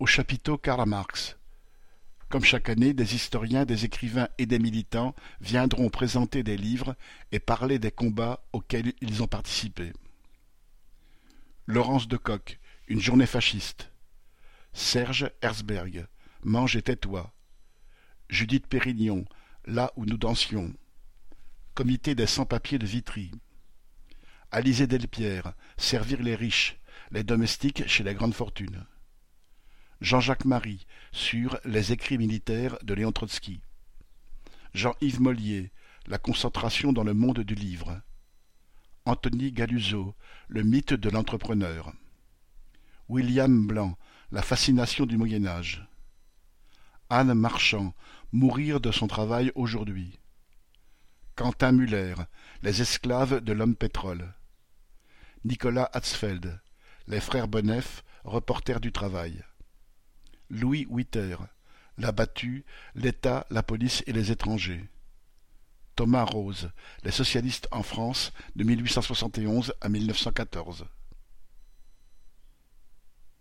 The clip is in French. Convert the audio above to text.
Au chapiteau Karl Marx. Comme chaque année, des historiens, des écrivains et des militants viendront présenter des livres et parler des combats auxquels ils ont participé. Laurence de Coq, Une journée fasciste. Serge Herzberg, Mange et tais-toi. Judith Pérignon, Là où nous dansions. Comité des sans-papiers de Vitry. Alizé Delpierre, Servir les riches, les domestiques chez les grandes fortunes. Jean-Jacques Marie, sur Les écrits militaires de Léon Trotsky. Jean-Yves Mollier, La concentration dans le monde du livre. Anthony Galuzo, Le mythe de l'entrepreneur. William Blanc, La fascination du Moyen Âge. Anne Marchand, Mourir de son travail aujourd'hui. Quentin Muller, Les esclaves de l'homme pétrole. Nicolas Hatzfeld, Les frères Bonnef, reporters du travail. Louis Witter, L'abattu, l'État, la police et les étrangers. Thomas Rose, Les socialistes en France de 1871 à 1914.